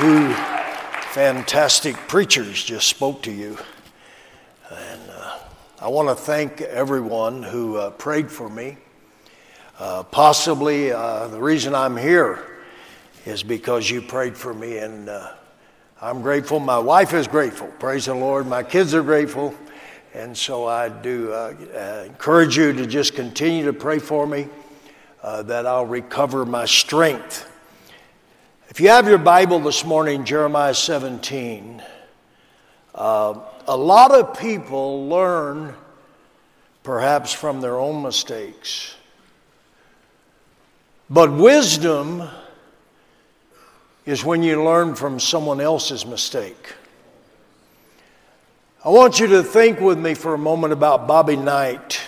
Two fantastic preachers just spoke to you. And uh, I want to thank everyone who uh, prayed for me. Uh, possibly uh, the reason I'm here is because you prayed for me, and uh, I'm grateful. My wife is grateful. Praise the Lord. My kids are grateful. And so I do uh, encourage you to just continue to pray for me that I'll recover my strength if you have your Bible this morning, Jeremiah 17, uh, a lot of people learn perhaps from their own mistakes. But wisdom is when you learn from someone else's mistake. I want you to think with me for a moment about Bobby Knight.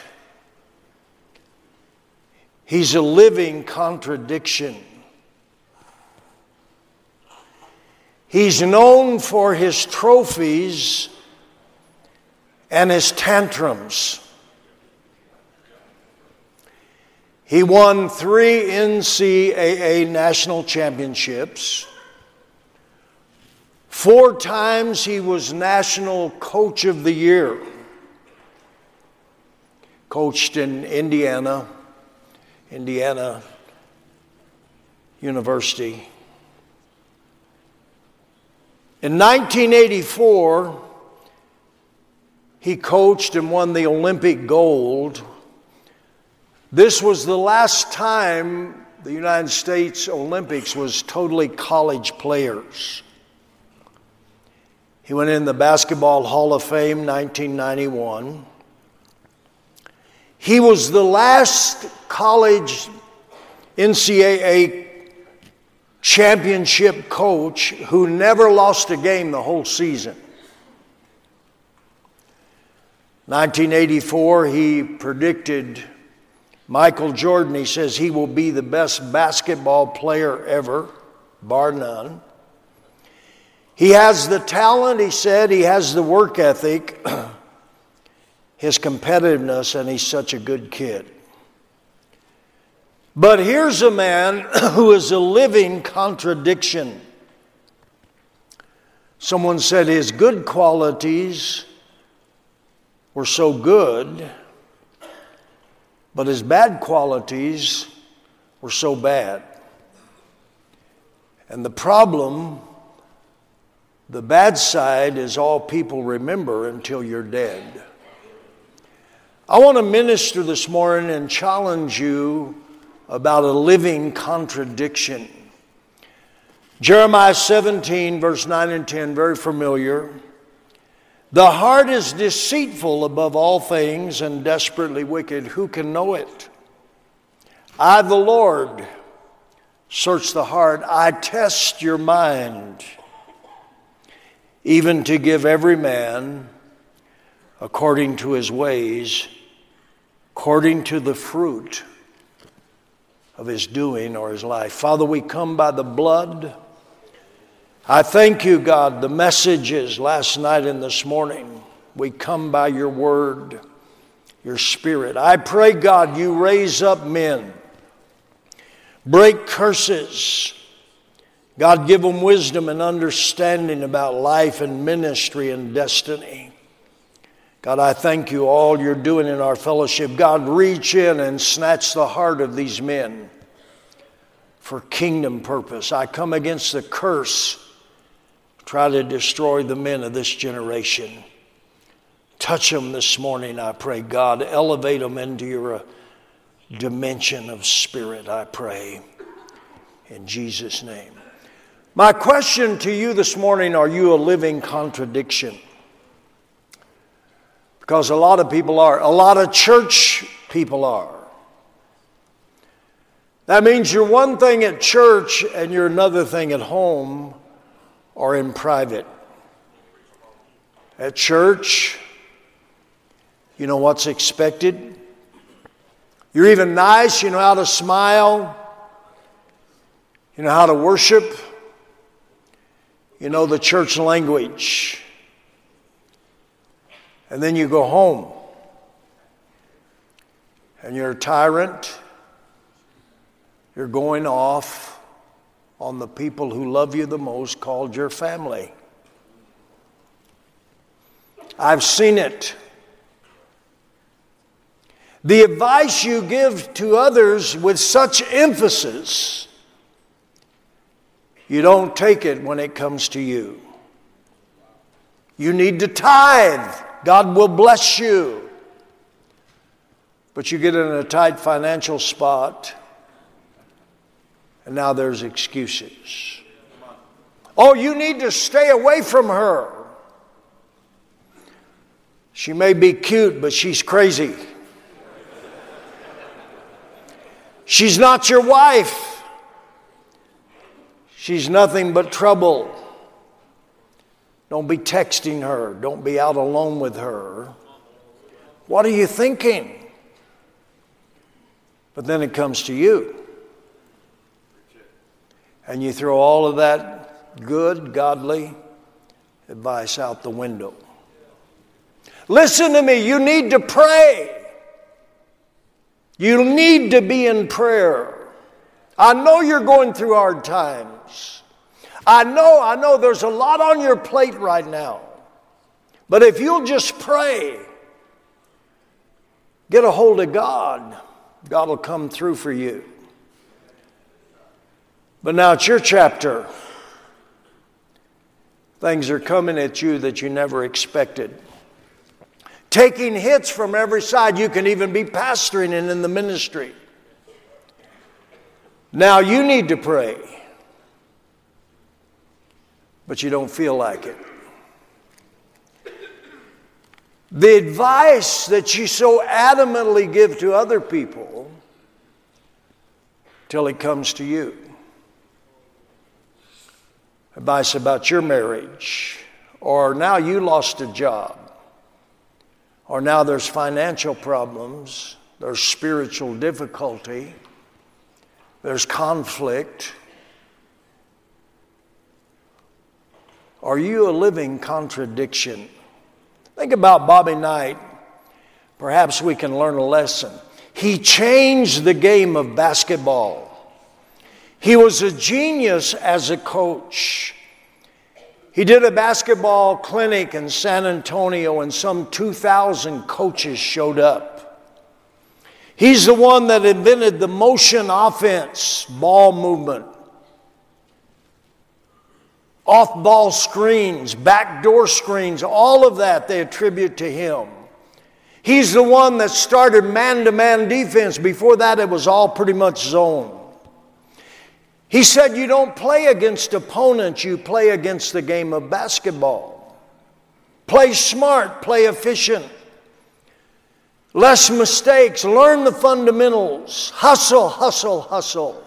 He's a living contradiction. He's known for his trophies and his tantrums. He won three NCAA national championships. Four times he was National Coach of the Year. Coached in Indiana, Indiana University. In 1984, he coached and won the Olympic gold. This was the last time the United States Olympics was totally college players. He went in the Basketball Hall of Fame 1991. He was the last college NCAA championship coach who never lost a game the whole season. 1984, he predicted Michael Jordan. He says he will be the best basketball player ever, bar none. He has the talent, he said, he has the work ethic, his competitiveness, and he's such a good kid. But here's a man who is a living contradiction. Someone said his good qualities were so good, but his bad qualities were so bad. And the problem, the bad side, is all people remember until you're dead. I want to minister this morning and challenge you about a living contradiction. Jeremiah 17, verse 9 and 10, very familiar. The heart is deceitful above all things and desperately wicked. Who can know it? I, the Lord, search the heart. I test your mind, even to give every man according to his ways, according to the fruit of his doing or his life. Father, we come by the blood. I thank you, God, the messages last night and this morning. We come by your word, your spirit. I pray, God, you raise up men, break curses. God, give them wisdom and understanding about life and ministry and destiny. God, I thank you all you're doing in our fellowship. God, reach in and snatch the heart of these men for kingdom purpose. I come against the curse, try to destroy the men of this generation. Touch them this morning, I pray. God, elevate them into your uh, dimension of spirit, I pray. In Jesus' name. My question to you this morning are you a living contradiction? Because a lot of people are. A lot of church people are. That means you're one thing at church and you're another thing at home or in private. At church, you know what's expected. You're even nice, you know how to smile, you know how to worship, you know the church language and then you go home and you're a tyrant, you're going off on the people who love you the most, called your family. I've seen it. The advice you give to others with such emphasis, you don't take it when it comes to you. You need to tithe. God will bless you. But you get in a tight financial spot, and now there's excuses. Oh, you need to stay away from her. She may be cute, but she's crazy. She's not your wife. She's nothing but trouble. Don't be texting her. Don't be out alone with her. What are you thinking? But then it comes to you. And you throw all of that good, godly advice out the window. Listen to me, you need to pray. You need to be in prayer. I know you're going through hard times. I know, I know there's a lot on your plate right now. But if you'll just pray, get a hold of God, God will come through for you. But now it's your chapter. Things are coming at you that you never expected taking hits from every side. You can even be pastoring and in the ministry. Now you need to pray, but you don't feel like it. The advice that you so adamantly give to other people till it comes to you. Advice about your marriage, or now you lost a job or now there's financial problems, there's spiritual difficulty, there's conflict. Are you a living contradiction? Think about Bobby Knight. Perhaps we can learn a lesson. He changed the game of basketball. He was a genius as a coach. He did a basketball clinic in San Antonio, and some 2,000 coaches showed up. He's the one that invented the motion offense ball movement, off ball screens, backdoor screens, all of that they attribute to him. He's the one that started man to man defense. Before that, it was all pretty much zone. He said, You don't play against opponents, you play against the game of basketball. Play smart, play efficient. Less mistakes, learn the fundamentals. Hustle, hustle, hustle.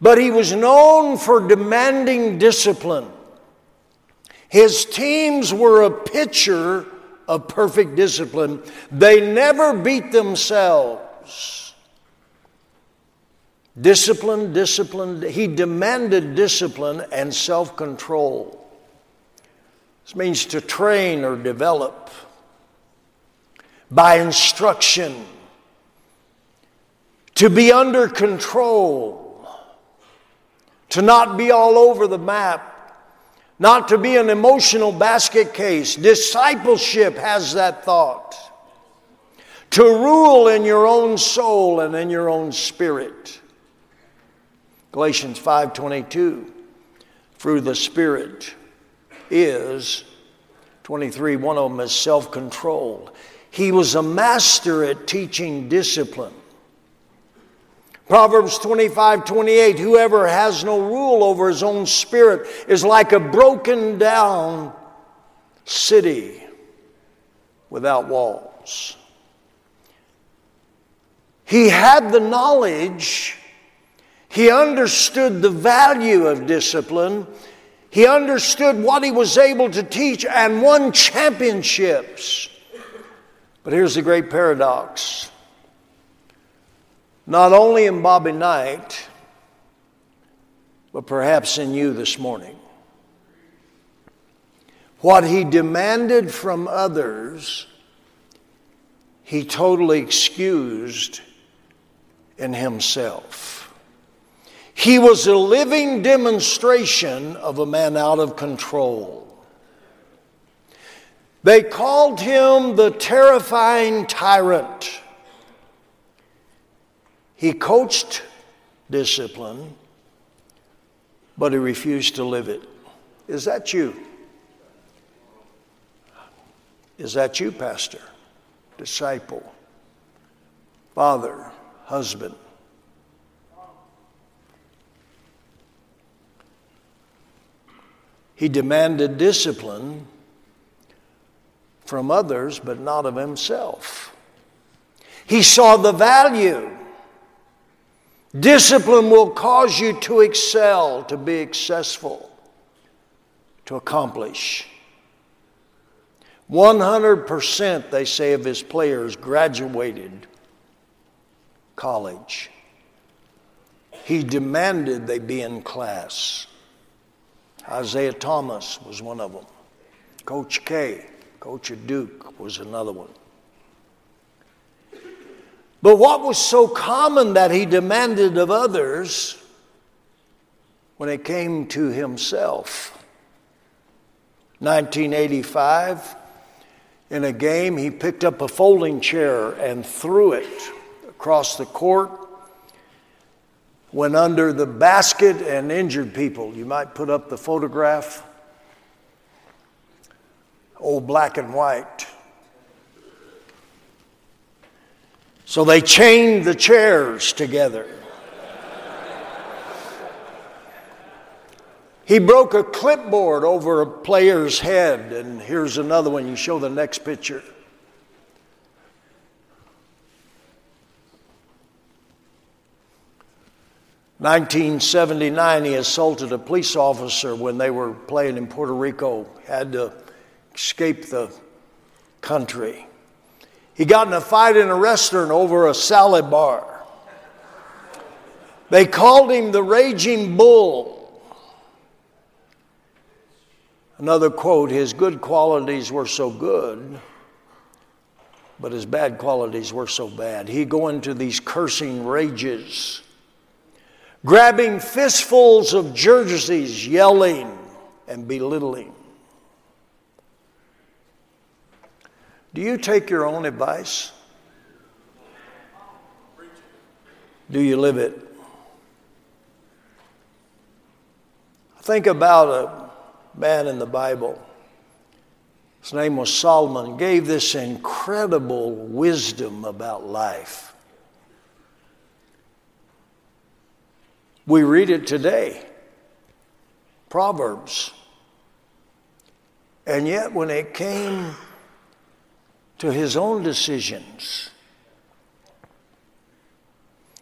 But he was known for demanding discipline. His teams were a picture of perfect discipline. They never beat themselves. Discipline, discipline. He demanded discipline and self control. This means to train or develop by instruction, to be under control, to not be all over the map, not to be an emotional basket case. Discipleship has that thought. To rule in your own soul and in your own spirit. Galatians 5:22 through the spirit is 23 one of them is self-control. He was a master at teaching discipline. Proverbs 25, 28, whoever has no rule over his own spirit is like a broken down city without walls. He had the knowledge he understood the value of discipline. He understood what he was able to teach and won championships. But here's the great paradox not only in Bobby Knight, but perhaps in you this morning. What he demanded from others, he totally excused in himself. He was a living demonstration of a man out of control. They called him the terrifying tyrant. He coached discipline, but he refused to live it. Is that you? Is that you, Pastor, disciple, father, husband? He demanded discipline from others, but not of himself. He saw the value. Discipline will cause you to excel, to be successful, to accomplish. 100%, they say, of his players graduated college. He demanded they be in class. Isiah Thomas was one of them. Coach K, Coach Duke was another one. But what was so common that he demanded of others when it came to himself? 1985, in a game, he picked up a folding chair and threw it across the court, went under the basket, and injured people. You might put up the photograph, old black and white. So they chained the chairs together. He broke a clipboard over a player's head, and here's another one. You show the next picture. Nineteen seventy nine, he assaulted a police officer when they were playing in Puerto Rico. Had to escape the country. He got in a fight in a restaurant over a salad bar. They called him the Raging Bull. Another quote His good qualities were so good, but his bad qualities were so bad. He'd go into these cursing rages, grabbing fistfuls of jerseys, yelling and belittling. Do you take your own advice? Do you live it? Think about a man in the Bible. His name was Solomon, gave this incredible wisdom about life. We read it today Proverbs. And yet, when it came to his own decisions,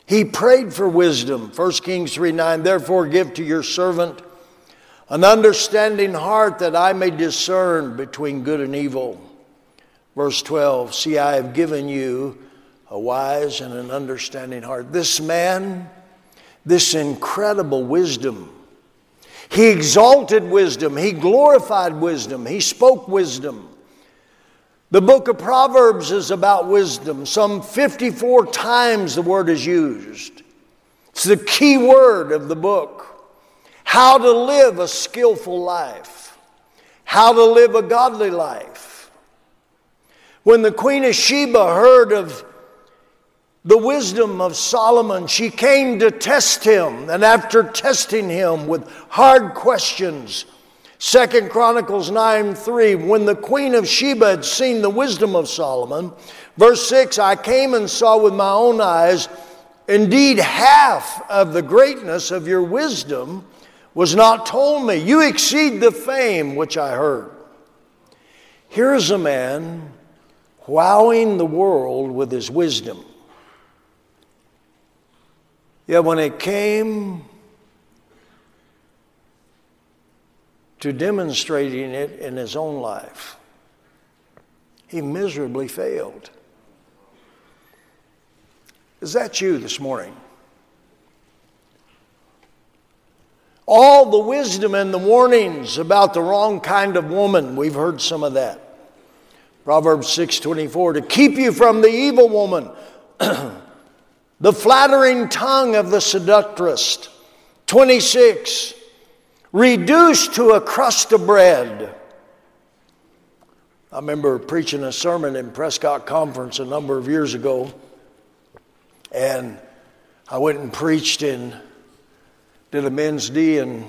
he prayed for wisdom. 1 Kings 3 9, therefore give to your servant an understanding heart that I may discern between good and evil. Verse 12 See, I have given you a wise and an understanding heart. This man, this incredible wisdom, he exalted wisdom, he glorified wisdom, he spoke wisdom. The book of Proverbs is about wisdom. Some 54 times the word is used. It's the key word of the book how to live a skillful life, how to live a godly life. When the Queen of Sheba heard of the wisdom of Solomon, she came to test him, and after testing him with hard questions, Second Chronicles 9 3, when the queen of Sheba had seen the wisdom of Solomon, verse 6, I came and saw with my own eyes, indeed, half of the greatness of your wisdom was not told me. You exceed the fame which I heard. Here's a man wowing the world with his wisdom. Yet when it came to demonstrating it in his own life, he miserably failed. Is that you this morning? All the wisdom and the warnings about the wrong kind of woman, we've heard some of that. Proverbs 6:24 to keep you from the evil woman, the flattering tongue of the seductress, 26. Reduced to a crust of bread. I remember preaching a sermon in Prescott Conference a number of years ago, and I went and preached in, did a men's D in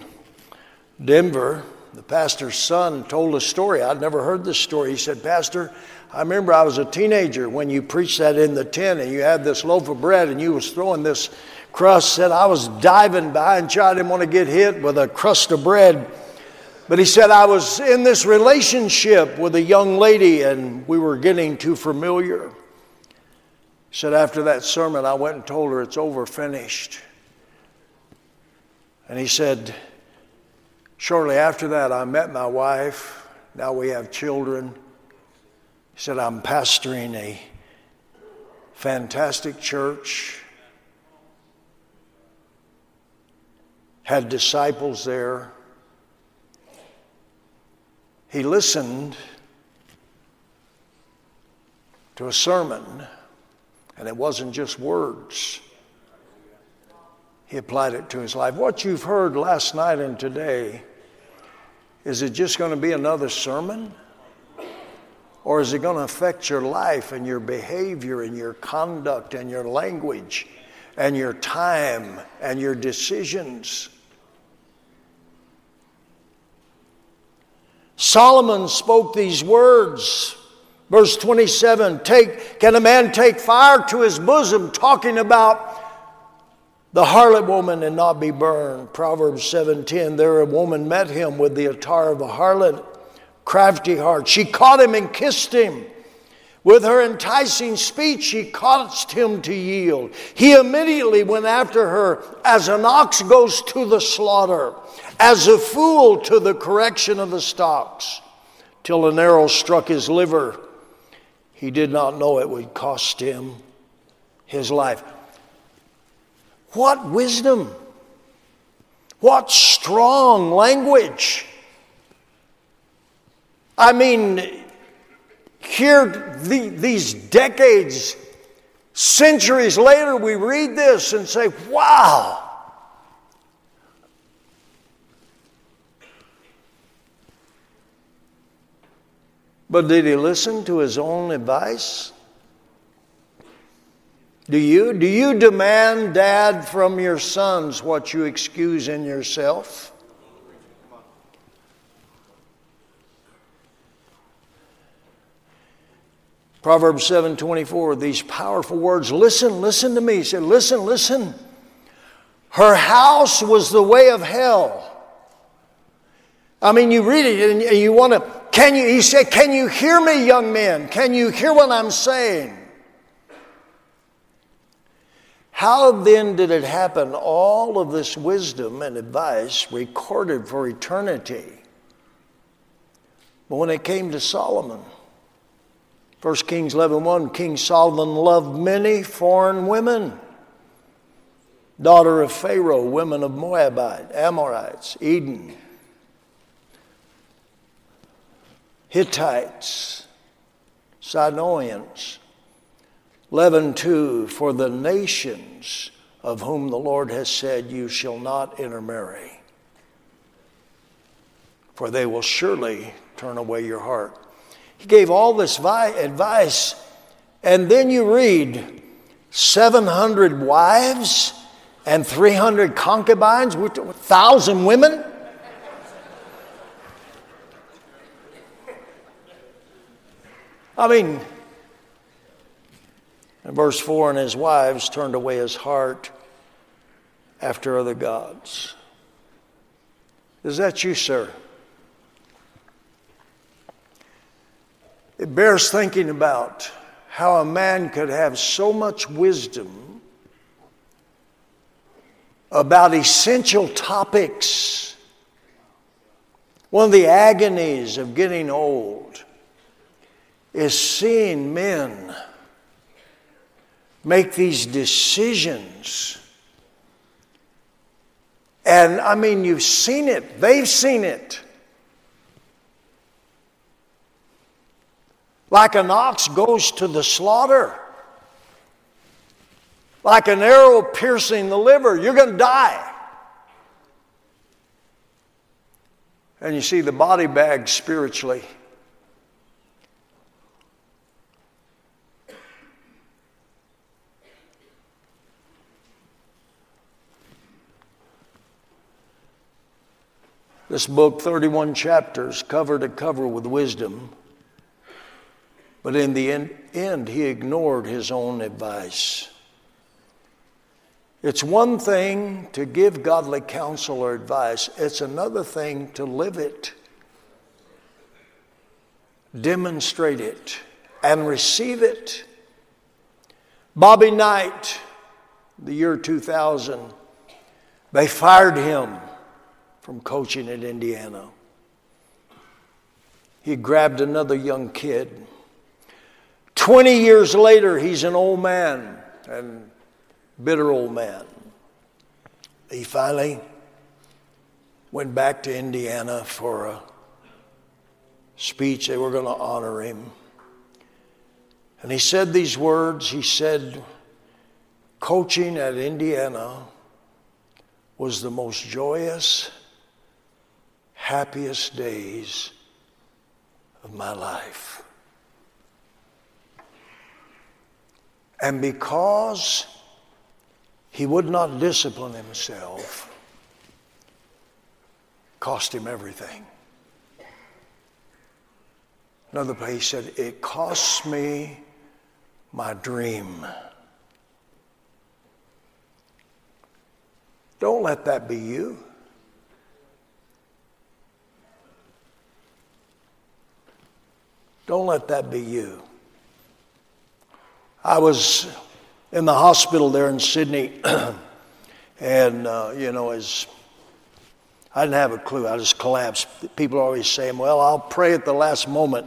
Denver. The pastor's son told a story. I'd never heard this story. He said, Pastor, I remember I was a teenager when you preached that in the tent and you had this loaf of bread and you was throwing this crust. Said I was diving behind you. I didn't want to get hit with a crust of bread. But he said, I was in this relationship with a young lady and we were getting too familiar. He said, after that sermon, I went and told her it's over, finished. And he said, shortly after that, I met my wife. Now we have children. He said, I'm pastoring a fantastic church. Had disciples there. He listened to a sermon, and it wasn't just words. He applied it to his life. What you've heard last night and today, is it just going to be another sermon? Or is it going to affect your life and your behavior and your conduct and your language and your time and your decisions? Solomon spoke these words. Verse 27 take, Can a man take fire to his bosom? Talking about the harlot woman and not be burned. Proverbs 7:10 There a woman met him with the attire of a harlot, crafty heart. She caught him and kissed him. With her enticing speech, she caused him to yield. He immediately went after her as an ox goes to the slaughter as a fool to the correction of the stocks, till an arrow struck his liver. He did not know it would cost him his life. What wisdom! What strong language! I mean, here, the, these decades, centuries later, we read this and say, wow, But did he listen to his own advice? Do you? Do you demand, Dad, from your sons what you excuse in yourself? Proverbs 7:24, these powerful words. Listen, listen to me. He said, listen, listen. Her house was the way of hell. I mean, you read it and you want to can you, he said, Can you hear me, young men? Can you hear what I'm saying? How then did it happen? All of this wisdom and advice recorded for eternity. But when it came to Solomon, 1 Kings 11 King Solomon loved many foreign women, daughter of Pharaoh, women of Moabite, Amorites, Eden, Hittites, Sidonians. 11:2 For the nations of whom the Lord has said, You shall not intermarry, for they will surely turn away your heart. He gave all this advice, and then you read 700 wives and 300 concubines, 1,000 women. I mean, in verse 4, and his wives turned away his heart after other gods. Is that you, sir? It bears thinking about how a man could have so much wisdom about essential topics. One of the agonies of getting old is seeing men make these decisions. And I mean, you've seen it, they've seen it. Like an ox goes to the slaughter, like an arrow piercing the liver, you're going to die. And you see, the body bag spiritually This book, 31 chapters, cover to cover with wisdom. But in the end, he ignored his own advice. It's one thing to give godly counsel or advice, it's another thing to live it, demonstrate it, and receive it. Bobby Knight, the year 2000, they fired him from coaching at Indiana. He grabbed another young kid. 20 years later, he's an old man and bitter old man. He finally went back to Indiana for a speech. They were going to honor him. And he said these words. He said, Coaching at Indiana was the most joyous happiest days of my life. And because he would not discipline himself, cost him everything. Another place said, It cost me my dream. Don't let that be you. Don't let that be you. I was in the hospital there in Sydney, and, uh, you know, as I didn't have a clue. I just collapsed. People are always saying, well, I'll pray at the last moment.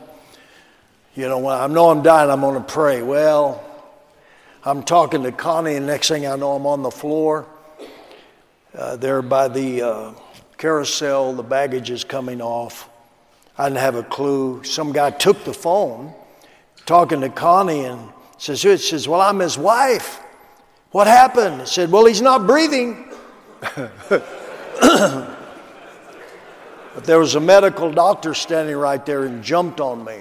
You know, when I know I'm dying, I'm going to pray. Well, I'm talking to Connie, and next thing I know, I'm on the floor uh, there by the uh, carousel. The baggage is coming off. I didn't have a clue. Some guy took the phone, talking to Connie, and says, it says, Well, I'm his wife. What happened? Said, Well, he's not breathing. but there was a medical doctor standing right there and jumped on me.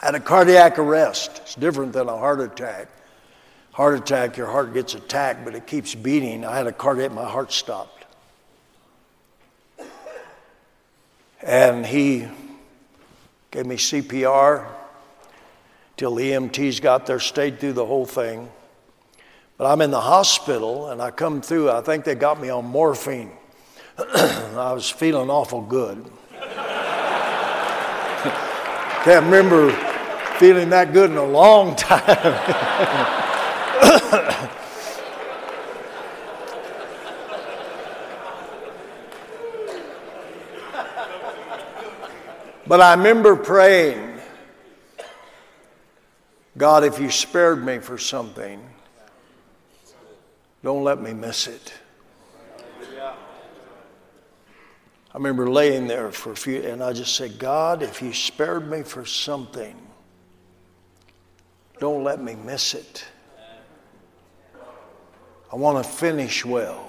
I had a cardiac arrest. It's different than a heart attack. Heart attack, your heart gets attacked, but it keeps beating. I had a cardiac, my heart stopped. And he gave me CPR till the EMTs got there, stayed through the whole thing. But I'm in the hospital and I come through, I think they got me on morphine. I was feeling awful good. Can't remember feeling that good in a long time. But I remember praying, God, if you spared me for something, don't let me miss it. I remember laying there for a few, and I just said, God, if you spared me for something, don't let me miss it. I want to finish well.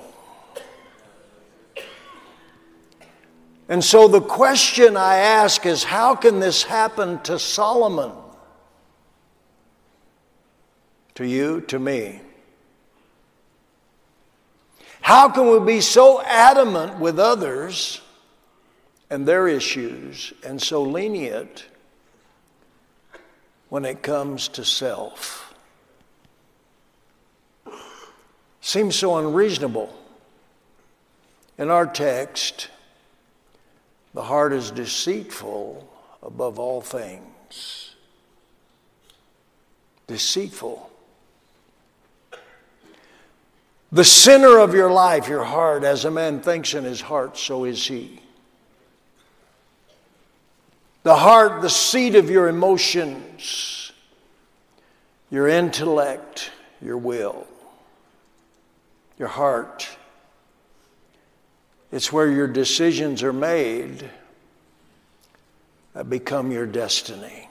And so the question I ask is how can this happen to Solomon? To you, to me. How can we be so adamant with others and their issues and so lenient when it comes to self? Seems so unreasonable. In our text, the heart is deceitful above all things. Deceitful. The center of your life, your heart, as a man thinks in his heart, so is he. The heart, the seat of your emotions, your intellect, your will, your heart it's where your decisions are made that become your destiny.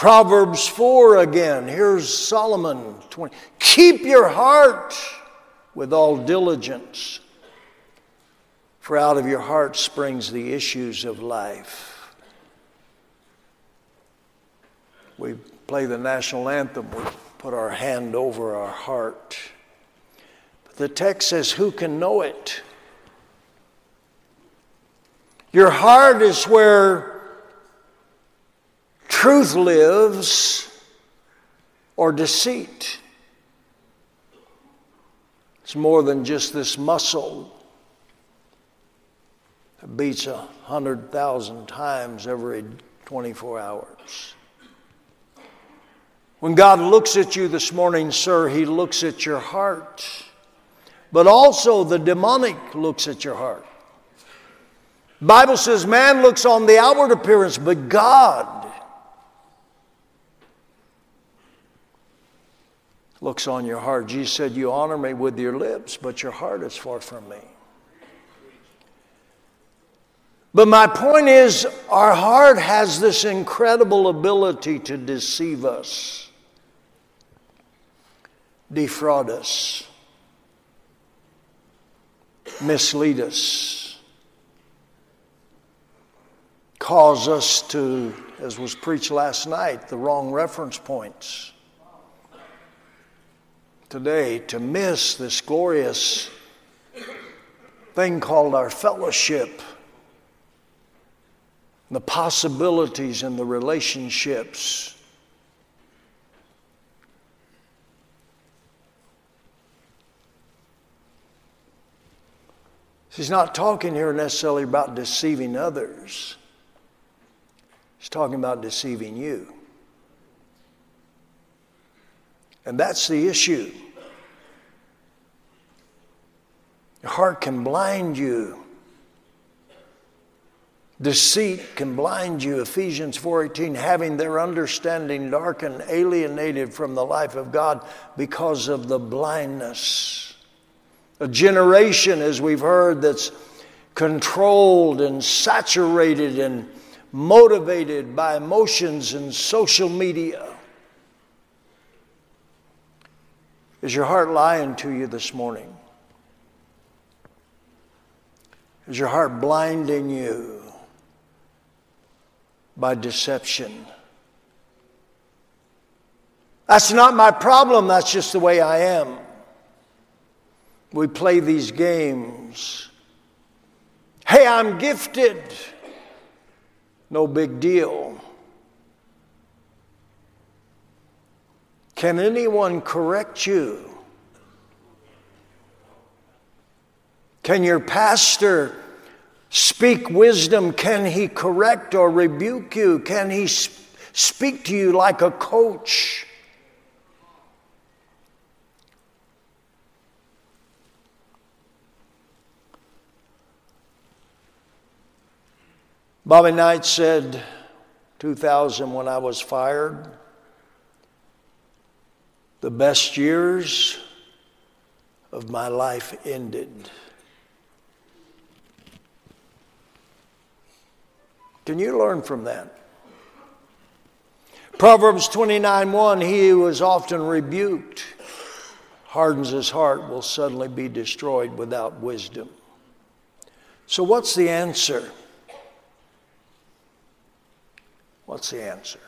Proverbs 4 again. Here's Solomon 20. Keep your heart with all diligence, For out of your heart springs the issues of life. We play the national anthem, we put our hand over our heart. But the text says, Who can know it? Your heart is where truth lives or deceit. It's more than just this muscle that beats a hundred thousand times every 24 hours. When God looks at you this morning, sir, He looks at your heart. But also the demonic looks at your heart. Bible says man looks on the outward appearance, but God looks on your heart. Jesus said, You honor me with your lips, but your heart is far from me. But my point is, our heart has this incredible ability to deceive us, defraud us, mislead us cause us to, as was preached last night, the wrong reference points. Today, to miss this glorious thing called our fellowship, the possibilities and the relationships. He's not talking here necessarily about deceiving others. He's talking about deceiving you. And that's the issue. Your heart can blind you. Deceit can blind you. Ephesians 4:18 having their understanding darkened, alienated from the life of God because of the blindness. A generation as we've heard that's controlled and saturated and motivated by emotions and social media? Is your heart lying to you this morning? Is your heart blinding you by deception? That's not my problem, that's just the way I am. We play these games. Hey, I'm gifted. No big deal. Can anyone correct you? Can your pastor speak wisdom? Can he correct or rebuke you? Can he speak to you like a coach? Bobby Knight said, 2000 when I was fired, the best years of my life ended. Can you learn from that? Proverbs 29 1 He who is often rebuked hardens his heart will suddenly be destroyed without wisdom. So, what's the answer? What's the answer?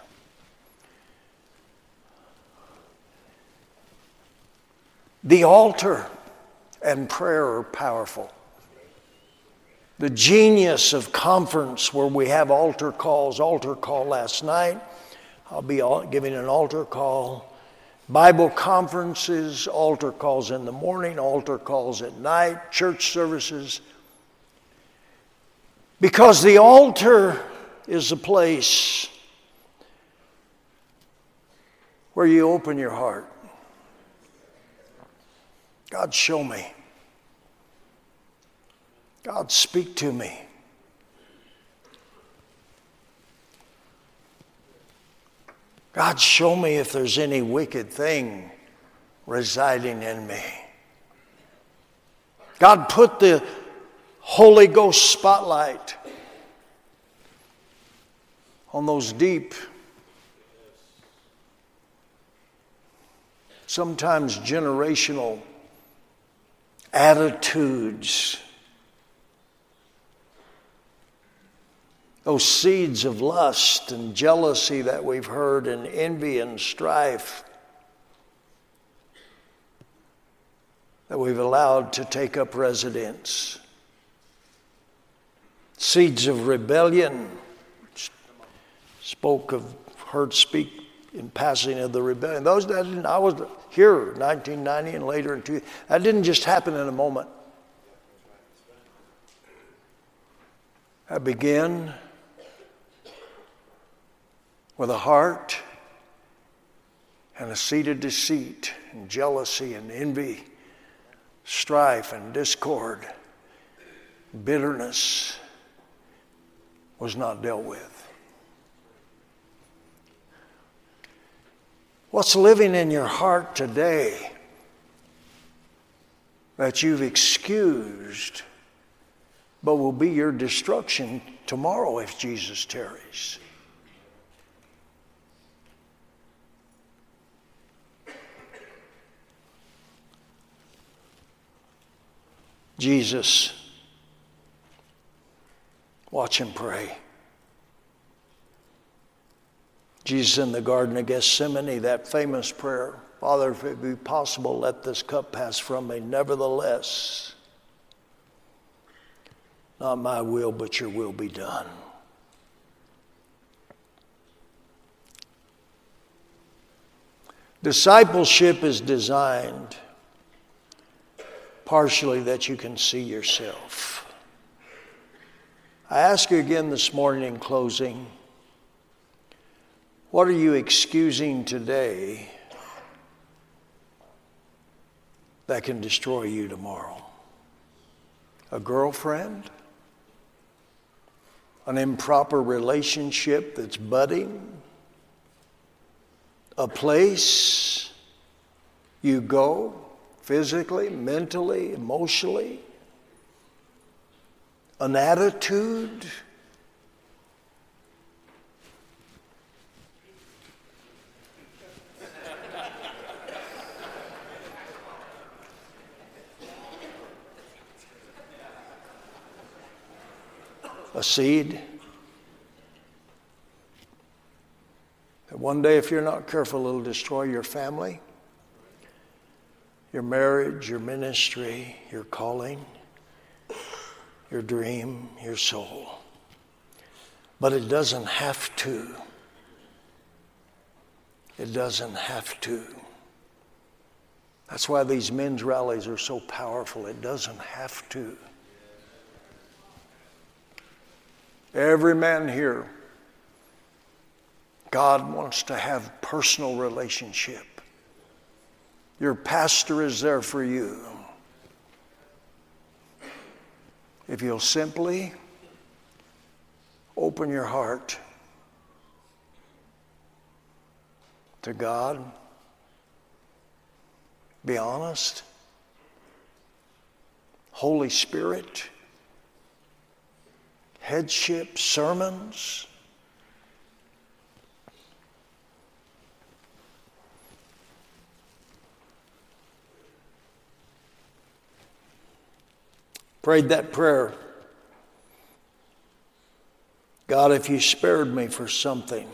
The altar and prayer are powerful. The genius of conference where we have altar calls, altar call last night. I'll be giving an altar call. Bible conferences, altar calls in the morning, altar calls at night, church services. Because the altar is a place where you open your heart. God, show me. God, speak to me. God, show me if there's any wicked thing residing in me. God, put the Holy Ghost spotlight on those deep sometimes generational attitudes Those seeds of lust and jealousy that we've heard, and envy and strife that we've allowed to take up residence. Seeds of rebellion. Spoke of, heard speak in passing of the rebellion. Those that I was here 1990 and later in two. That didn't just happen in a moment. I began with a heart and a seed of deceit and jealousy and envy strife and discord, bitterness was not dealt with. What's living in your heart today that you've excused, but will be your destruction tomorrow if Jesus tarries? Jesus, watch him pray. Jesus in the Garden of Gethsemane, that famous prayer Father, if it be possible, let this cup pass from me. Nevertheless, not my will, but your will be done. Discipleship is designed partially that you can see yourself. I ask you again this morning in closing what are you excusing today that can destroy you tomorrow? A girlfriend? An improper relationship that's budding? A place you go? physically, mentally, emotionally, an attitude. A seed. That one day, if you're not careful, it'll destroy your family your marriage, your ministry, your calling, your dream, your soul. But it doesn't have to. It doesn't have to. That's why these men's rallies are so powerful. It doesn't have to. Every man here, God wants to have personal relationship. Your pastor is there for you. If you'll simply open your heart to God, be honest, Holy Spirit, headship, sermons, prayed that prayer God, if you spared me for something,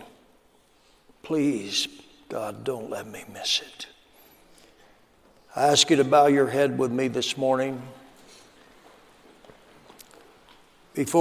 please, God, don't let me miss it. I ask you to bow your head with me this morning. Before